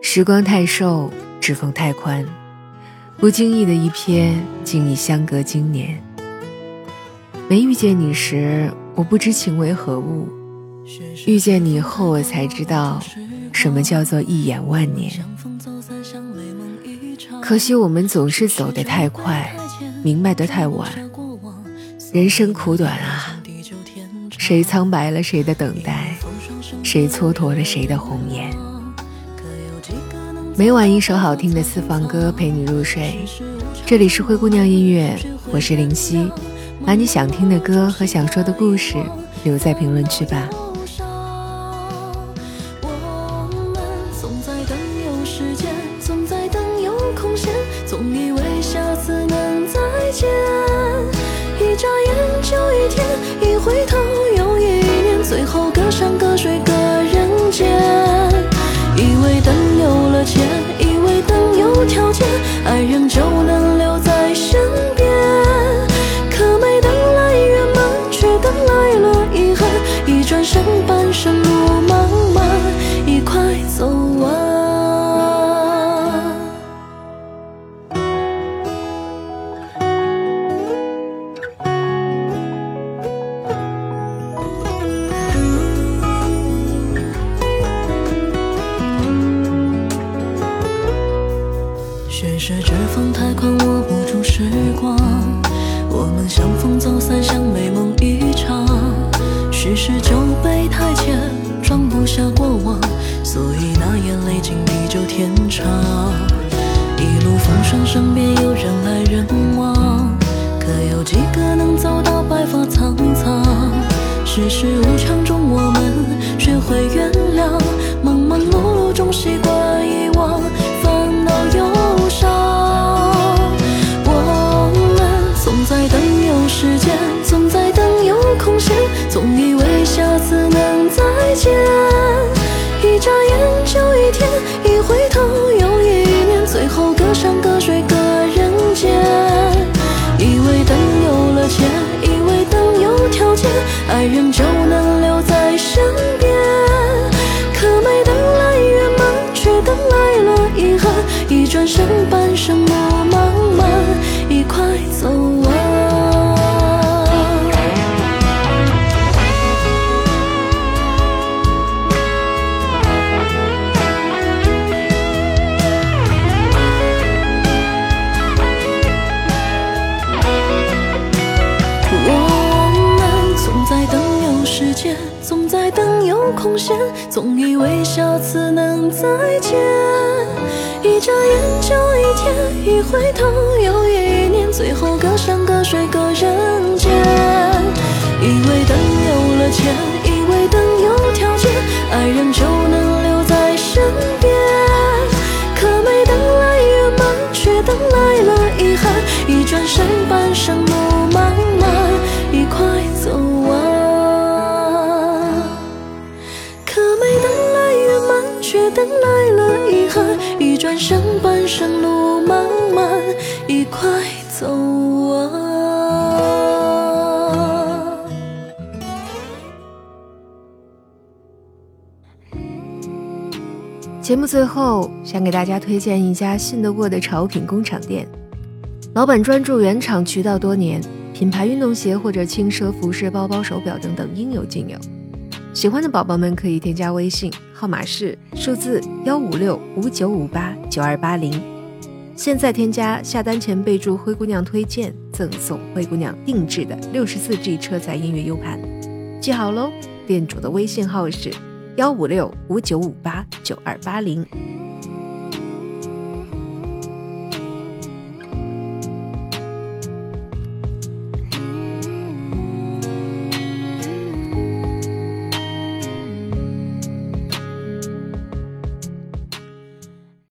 时光太瘦，指缝太宽，不经意的一瞥，竟已相隔经年。没遇见你时，我不知情为何物；遇见你后，我才知道什么叫做一眼万年。可惜我们总是走得太快，明白得太晚。人生苦短啊，谁苍白了谁的等待，谁蹉跎了谁的红颜。每晚一首好听的私房歌陪你入睡，这里是灰姑娘音乐，我是林夕。把你想听的歌和想说的故事留在评论区吧。爱是指缝太宽，握不住时光。我们相逢走散，像美梦一场。许是酒杯太浅，装不下过往，所以那眼泪竟地久天长。一路风霜，身边有人来人往，可有几个能走到白发苍苍？世事无常中，我们学会原谅，忙忙碌碌中习惯爱人就能留在身边，可没等来圆满，却等来了遗憾。一转身，半生梦在等有空闲，总以为下次能再见。一眨眼就一天，一回头又一年，最后隔山慢慢一块，走完。节目最后，想给大家推荐一家信得过的潮品工厂店，老板专注原厂渠道多年，品牌运动鞋或者轻奢服饰、包包、手表等等应有尽有。喜欢的宝宝们可以添加微信，号码是数字幺五六五九五八九二八零。现在添加下单前备注“灰姑娘推荐”，赠送灰姑娘定制的六十四 G 车载音乐 U 盘，记好喽！店主的微信号是幺五六五九五八九二八零。